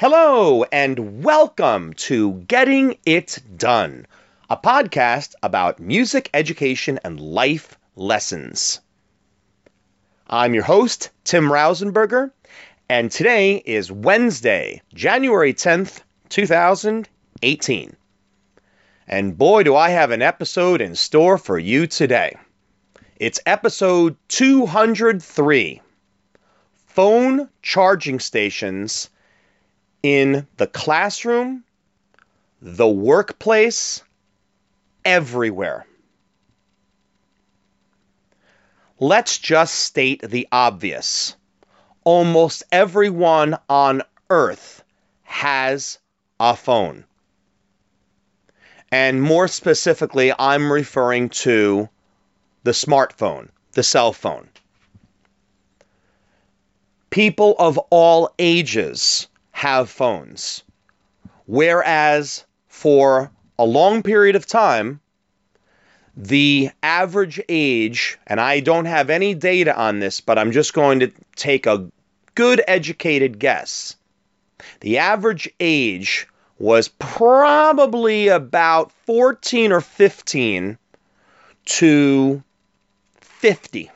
Hello, and welcome to Getting It Done, a podcast about music education and life lessons. I'm your host, Tim Rausenberger, and today is Wednesday, January 10th, 2018. And boy, do I have an episode in store for you today. It's episode 203 Phone Charging Stations in the classroom, the workplace, everywhere. Let's just state the obvious. Almost everyone on earth has a phone. And more specifically, I'm referring to the smartphone, the cell phone. People of all ages have phones. Whereas for a long period of time, the average age, and I don't have any data on this, but I'm just going to take a good educated guess. The average age was probably about 14 or 15 to 50.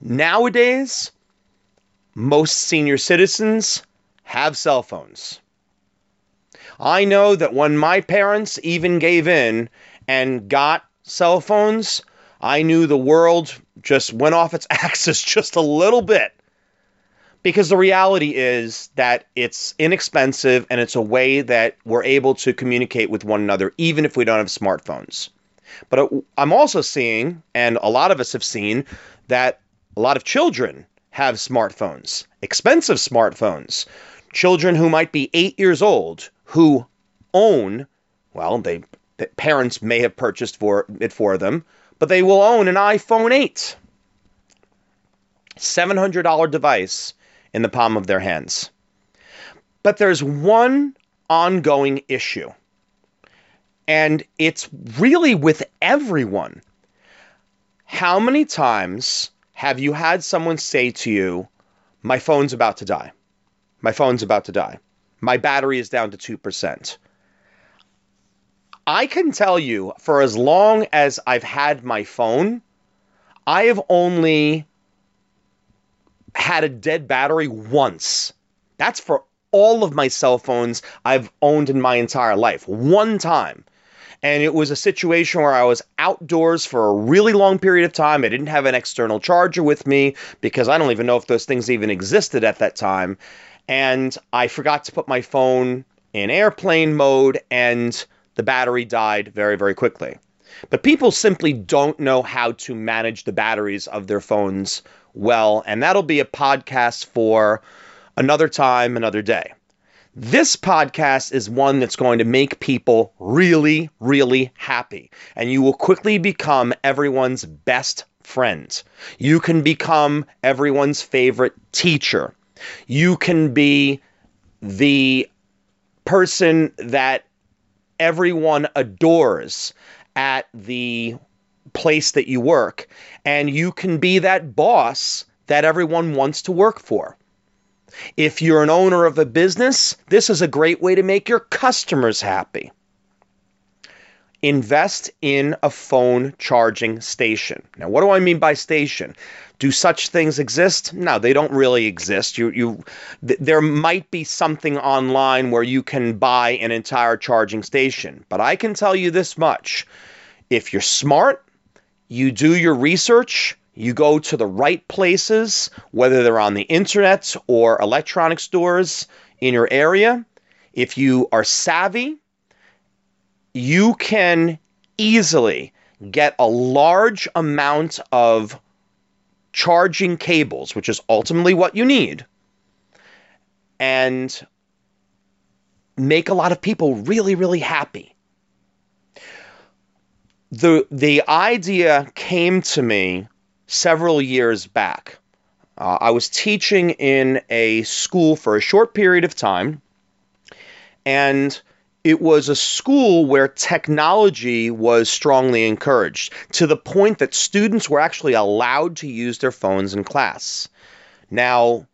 Nowadays, most senior citizens have cell phones. I know that when my parents even gave in and got cell phones, I knew the world just went off its axis just a little bit. Because the reality is that it's inexpensive and it's a way that we're able to communicate with one another, even if we don't have smartphones. But I'm also seeing, and a lot of us have seen, that a lot of children have smartphones, expensive smartphones children who might be eight years old who own, well, they parents may have purchased for it for them, but they will own an iPhone 8. $700 device in the palm of their hands. But there's one ongoing issue, and it's really with everyone. How many times have you had someone say to you, My phone's about to die? My phone's about to die. My battery is down to 2%. I can tell you for as long as I've had my phone, I have only had a dead battery once. That's for all of my cell phones I've owned in my entire life. One time. And it was a situation where I was outdoors for a really long period of time. I didn't have an external charger with me because I don't even know if those things even existed at that time and I forgot to put my phone in airplane mode, and the battery died very, very quickly. But people simply don't know how to manage the batteries of their phones well, and that'll be a podcast for another time, another day. This podcast is one that's going to make people really, really happy, and you will quickly become everyone's best friend. You can become everyone's favorite teacher. You can be the person that everyone adores at the place that you work, and you can be that boss that everyone wants to work for. If you're an owner of a business, this is a great way to make your customers happy invest in a phone charging station. Now, what do I mean by station? Do such things exist? No, they don't really exist. You, you, th- there might be something online where you can buy an entire charging station, but I can tell you this much: if you're smart, you do your research, you go to the right places, whether they're on the internet or electronic stores in your area. If you are savvy, you can easily get a large amount of charging cables, which is ultimately what you need, and make a lot of people really, really happy. The, the idea came to me several years back. Uh, I was teaching in a school for a short period of time, and it was a school where technology was strongly encouraged to the point that students were actually allowed to use their phones in class. Now,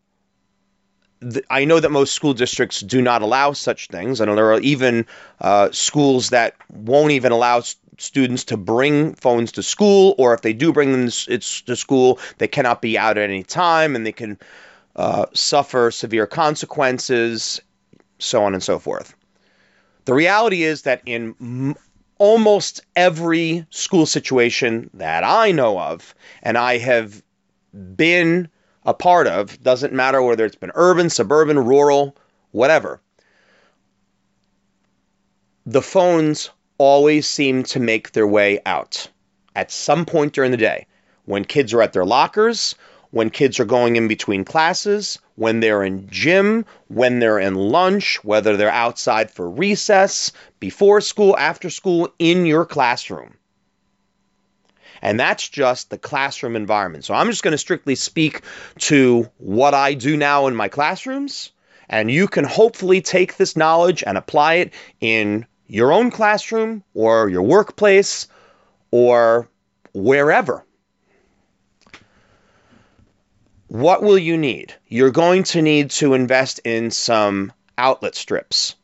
I know that most school districts do not allow such things. I know there are even uh, schools that won't even allow students to bring phones to school, or if they do bring them to school, they cannot be out at any time and they can uh, suffer severe consequences, so on and so forth. The reality is that in m- almost every school situation that I know of, and I have been a part of, doesn't matter whether it's been urban, suburban, rural, whatever, the phones always seem to make their way out at some point during the day. When kids are at their lockers, when kids are going in between classes, when they're in gym, when they're in lunch, whether they're outside for recess, before school, after school, in your classroom. And that's just the classroom environment. So I'm just going to strictly speak to what I do now in my classrooms. And you can hopefully take this knowledge and apply it in your own classroom or your workplace or wherever. What will you need? You're going to need to invest in some outlet strips,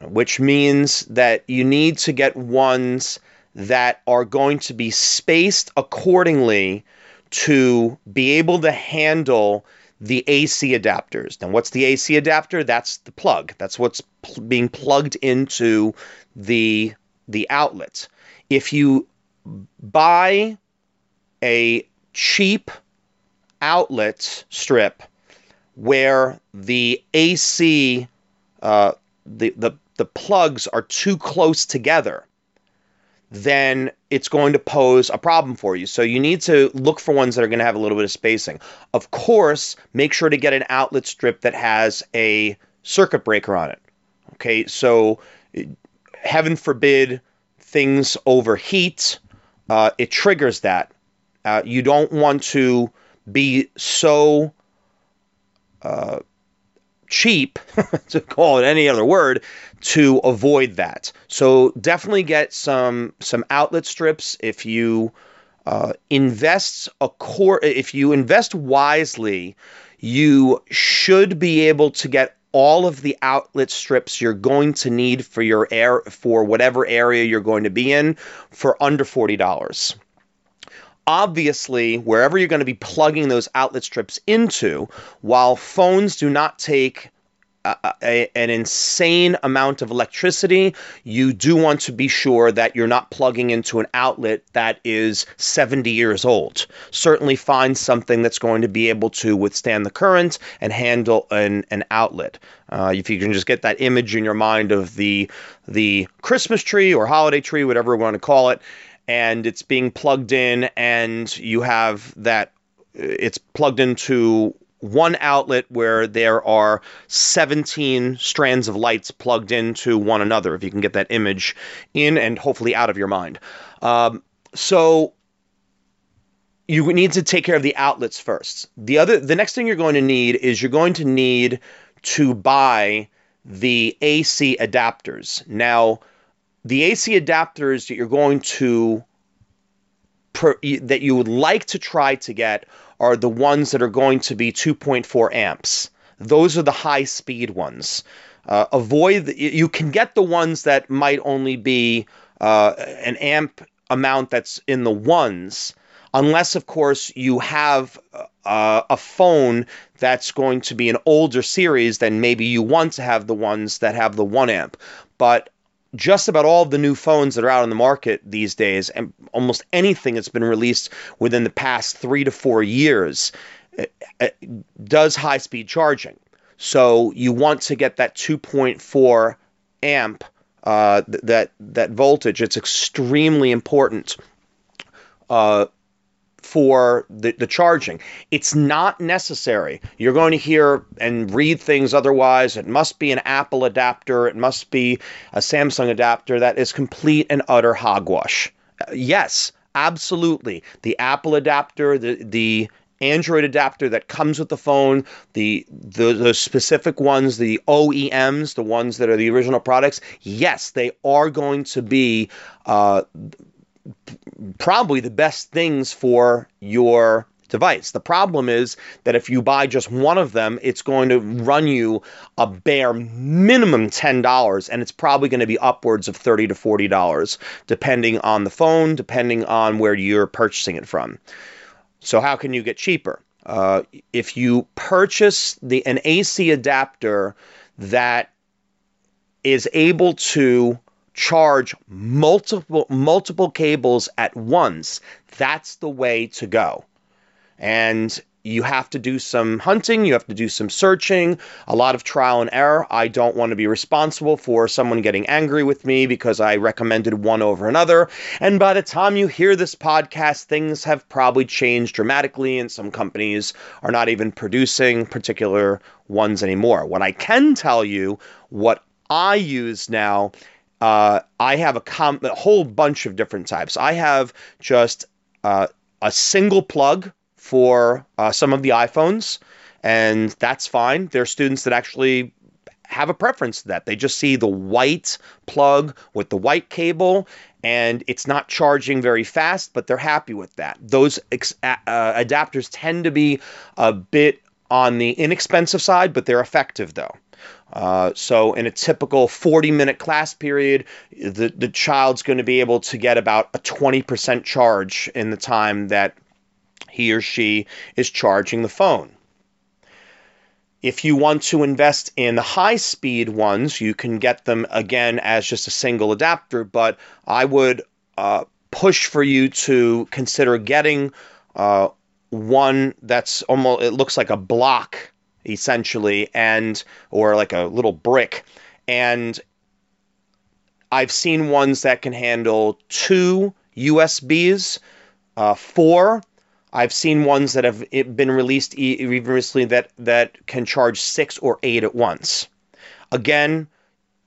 which means that you need to get ones that are going to be spaced accordingly to be able to handle the AC adapters. Now, what's the AC adapter? That's the plug. That's what's pl- being plugged into the the outlet. If you buy a cheap outlet strip where the AC uh, the, the the plugs are too close together, then it's going to pose a problem for you. So you need to look for ones that are going to have a little bit of spacing. Of course, make sure to get an outlet strip that has a circuit breaker on it. Okay, so heaven forbid things overheat, uh, it triggers that. Uh, you don't want to be so uh, cheap, to call it any other word, to avoid that. So definitely get some some outlet strips if you uh, invest a core. If you invest wisely, you should be able to get all of the outlet strips you're going to need for your air for whatever area you're going to be in for under forty dollars obviously, wherever you're going to be plugging those outlet strips into, while phones do not take a, a, an insane amount of electricity, you do want to be sure that you're not plugging into an outlet that is 70 years old. Certainly find something that's going to be able to withstand the current and handle an, an outlet. Uh, if you can just get that image in your mind of the the Christmas tree or holiday tree, whatever we want to call it, and it's being plugged in, and you have that it's plugged into one outlet where there are 17 strands of lights plugged into one another, if you can get that image in and hopefully out of your mind. Um, so you need to take care of the outlets first. The other, the next thing you're going to need is you're going to need to buy the AC adapters. Now, the AC adapters that you're going to that you would like to try to get are the ones that are going to be 2.4 amps. Those are the high speed ones. Uh, avoid the, you can get the ones that might only be uh, an amp amount that's in the ones, unless of course you have uh, a phone that's going to be an older series. Then maybe you want to have the ones that have the one amp. But just about all of the new phones that are out on the market these days, and almost anything that's been released within the past three to four years, uh, uh, does high speed charging. So you want to get that 2.4 amp, uh, that that voltage. It's extremely important. Uh, for the, the charging. It's not necessary. You're going to hear and read things otherwise. It must be an Apple adapter, it must be a Samsung adapter. That is complete and utter hogwash. Uh, yes, absolutely. The Apple adapter, the, the Android adapter that comes with the phone, the, the, the specific ones, the OEMs, the ones that are the original products, yes, they are going to be uh, probably the best things for your device. The problem is that if you buy just one of them, it's going to run you a bare minimum $10 and it's probably going to be upwards of 30 to $40 depending on the phone, depending on where you're purchasing it from. So how can you get cheaper? Uh, if you purchase the an AC adapter that is able to charge multiple multiple cables at once, that's the way to go. And you have to do some hunting, you have to do some searching, a lot of trial and error. I don't want to be responsible for someone getting angry with me because I recommended one over another. And by the time you hear this podcast, things have probably changed dramatically, and some companies are not even producing particular ones anymore. What I can tell you, what I use now, uh, I have a, com- a, whole bunch of different types. I have just uh, a single plug for uh, some of the iPhones, and that's fine. There are students that actually have a preference to that. They just see the white plug with the white cable, and it's not charging very fast, but they're happy with that. Those ex- uh, adapters tend to be a bit on the inexpensive side, but they're effective though. Uh, so in a typical 40 minute class period, the, the child's going to be able to get about a 20% charge in the time that he or she is charging the phone. If you want to invest in the high speed ones, you can get them again as just a single adapter, but I would uh, push for you to consider getting uh, one that's almost, it looks like a block essentially, and or like a little brick. And I've seen ones that can handle two USBs, uh, four. I've seen ones that have been released even recently that that can charge six or eight at once. Again,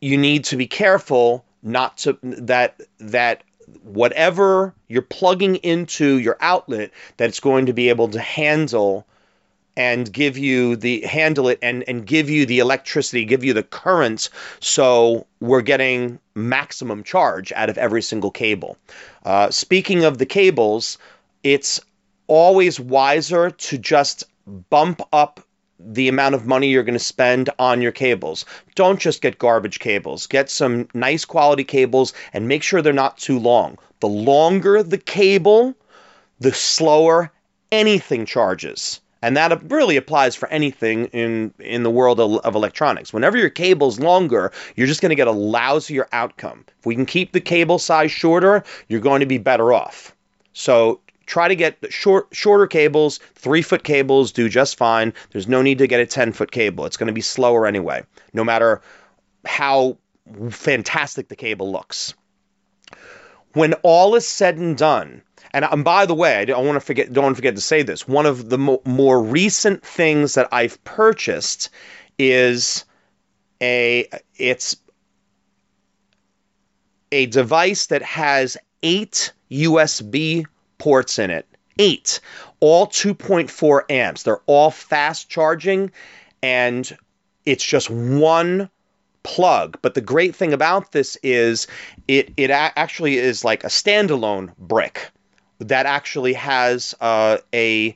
you need to be careful not to that that whatever you're plugging into your outlet that it's going to be able to handle and give you the handle it and and give you the electricity, give you the current, so we're getting maximum charge out of every single cable. Uh, speaking of the cables, it's always wiser to just bump up the amount of money you're going to spend on your cables. Don't just get garbage cables. Get some nice quality cables and make sure they're not too long. The longer the cable, the slower anything charges. And that really applies for anything in in the world of, of electronics. Whenever your cable's longer, you're just going to get a lousier outcome. If we can keep the cable size shorter, you're going to be better off. So try to get short shorter cables. Three foot cables do just fine. There's no need to get a ten foot cable. It's going to be slower anyway, no matter how fantastic the cable looks. When all is said and done, and, and by the way, I don't want to forget. Don't forget to say this. One of the mo- more recent things that I've purchased is a it's a device that has eight USB ports in it. Eight, all 2.4 amps. They're all fast charging, and it's just one plug. But the great thing about this is it it actually is like a standalone brick that actually has uh, a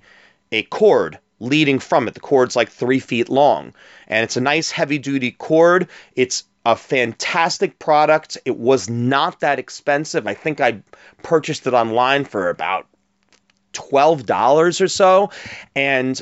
a cord leading from it. The cord's like three feet long, and it's a nice heavy duty cord. It's a fantastic product. It was not that expensive. I think I purchased it online for about twelve dollars or so, and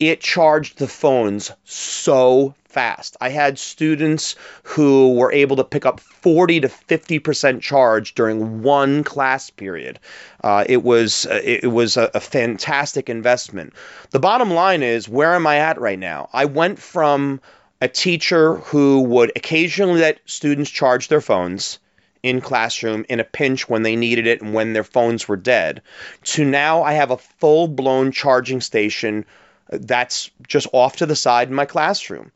it charged the phones so fast. I had students who were able to pick up 40 to 50% charge during one class period. Uh, it was uh, it was a, a fantastic investment. The bottom line is, where am I at right now? I went from a teacher who would occasionally let students charge their phones in classroom in a pinch when they needed it and when their phones were dead to now I have a full blown charging station that's just off to the side in my classroom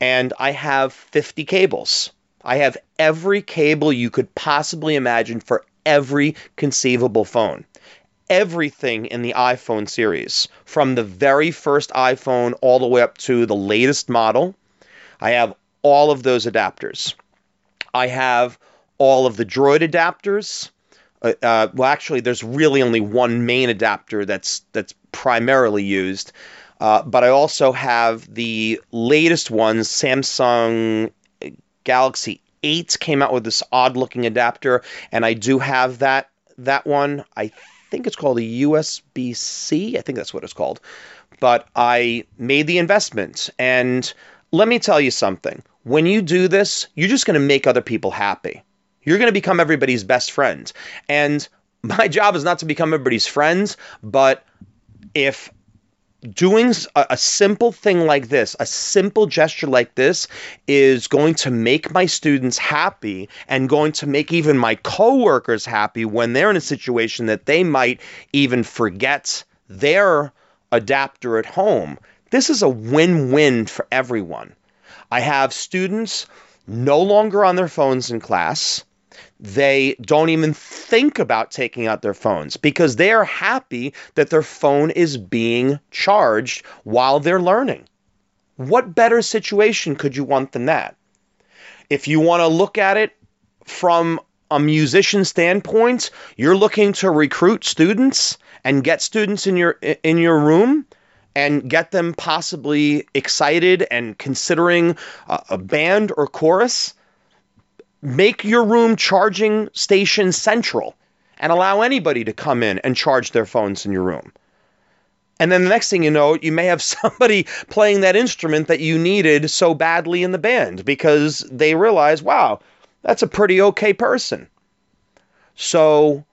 and I have 50 cables. I have every cable you could possibly imagine for every conceivable phone. Everything in the iPhone series, from the very first iPhone all the way up to the latest model. I have all of those adapters. I have all of the Droid adapters. Uh, uh, well, actually, there's really only one main adapter that's that's primarily used. Uh, but I also have the latest ones. Samsung Galaxy 8 came out with this odd looking adapter, and I do have that that one. I think it's called a USB C. I think that's what it's called. But I made the investment. And let me tell you something when you do this, you're just going to make other people happy. You're going to become everybody's best friend. And my job is not to become everybody's friends, but if doing a, simple thing like this, a simple gesture like this, is going to make my students happy and going to make even my coworkers happy when they're in a situation that they might even forget their adapter at home. This is a win win for everyone. I have students no longer on their phones in class. They don't even think about taking out their phones because they are happy that their phone is being charged while they're learning. What better situation could you want than that? If you want to look at it from a musician standpoint, you're looking to recruit students and get students in your in your room and get them possibly excited and considering a, a band or chorus, make your room charging station central and allow anybody to come in and charge their phones in your room. And then the next thing you know, you may have somebody playing that instrument that you needed so badly in the band because they realize, wow, that's a pretty okay person. So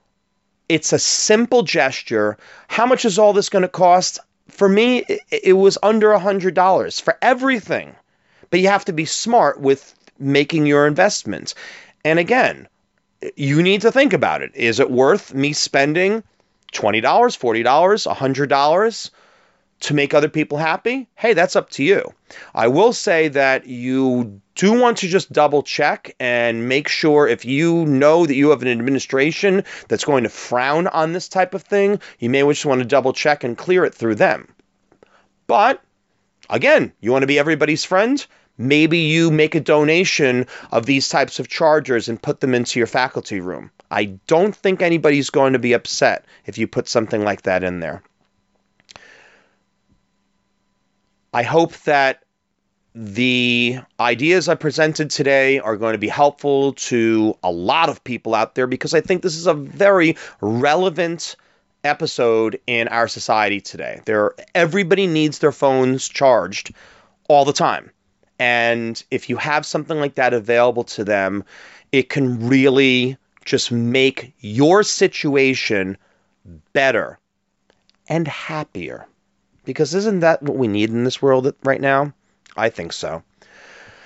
it's a simple gesture. How much is all this going to cost? for me, it, was under a hundred dollars for everything. But you have to be smart with making your investments. And again, you need to think about it. Is it worth me spending $20, $40, $100 to make other people happy? Hey, that's up to you. I will say that you do want to just double check and make sure if you know that you have an administration that's going to frown on this type of thing, you may just want to double check and clear it through them. But again, you want to be everybody's friend? Maybe you make a donation of these types of chargers and put them into your faculty room. I don't think anybody's going to be upset if you put something like that in there. I hope that the ideas I presented today are going to be helpful to a lot of people out there because I think this is a very relevant episode in our society today. There everybody needs their phones charged all the time. And if you have something like that available to them, it can really just make your situation better and happier. Because isn't that what we need in this world right now? I think so.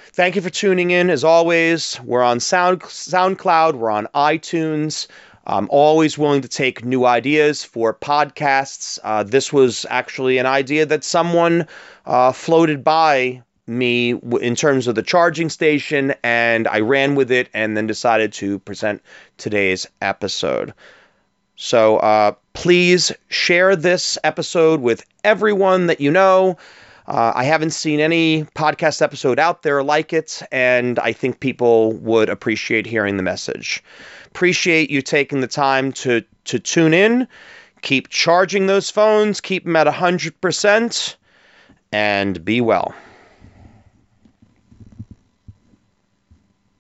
Thank you for tuning in. As always, we're on Sound SoundCloud, we're on iTunes. I'm always willing to take new ideas for podcasts. Uh, this was actually an idea that someone uh, floated by me in terms of the charging station, and I ran with it and then decided to present today's episode. So uh, please share this episode with everyone that you know. Uh, I haven't seen any podcast episode out there like it, and I think people would appreciate hearing the message. Appreciate you taking the time to, to tune in. Keep charging those phones, keep them at 100%, and be well.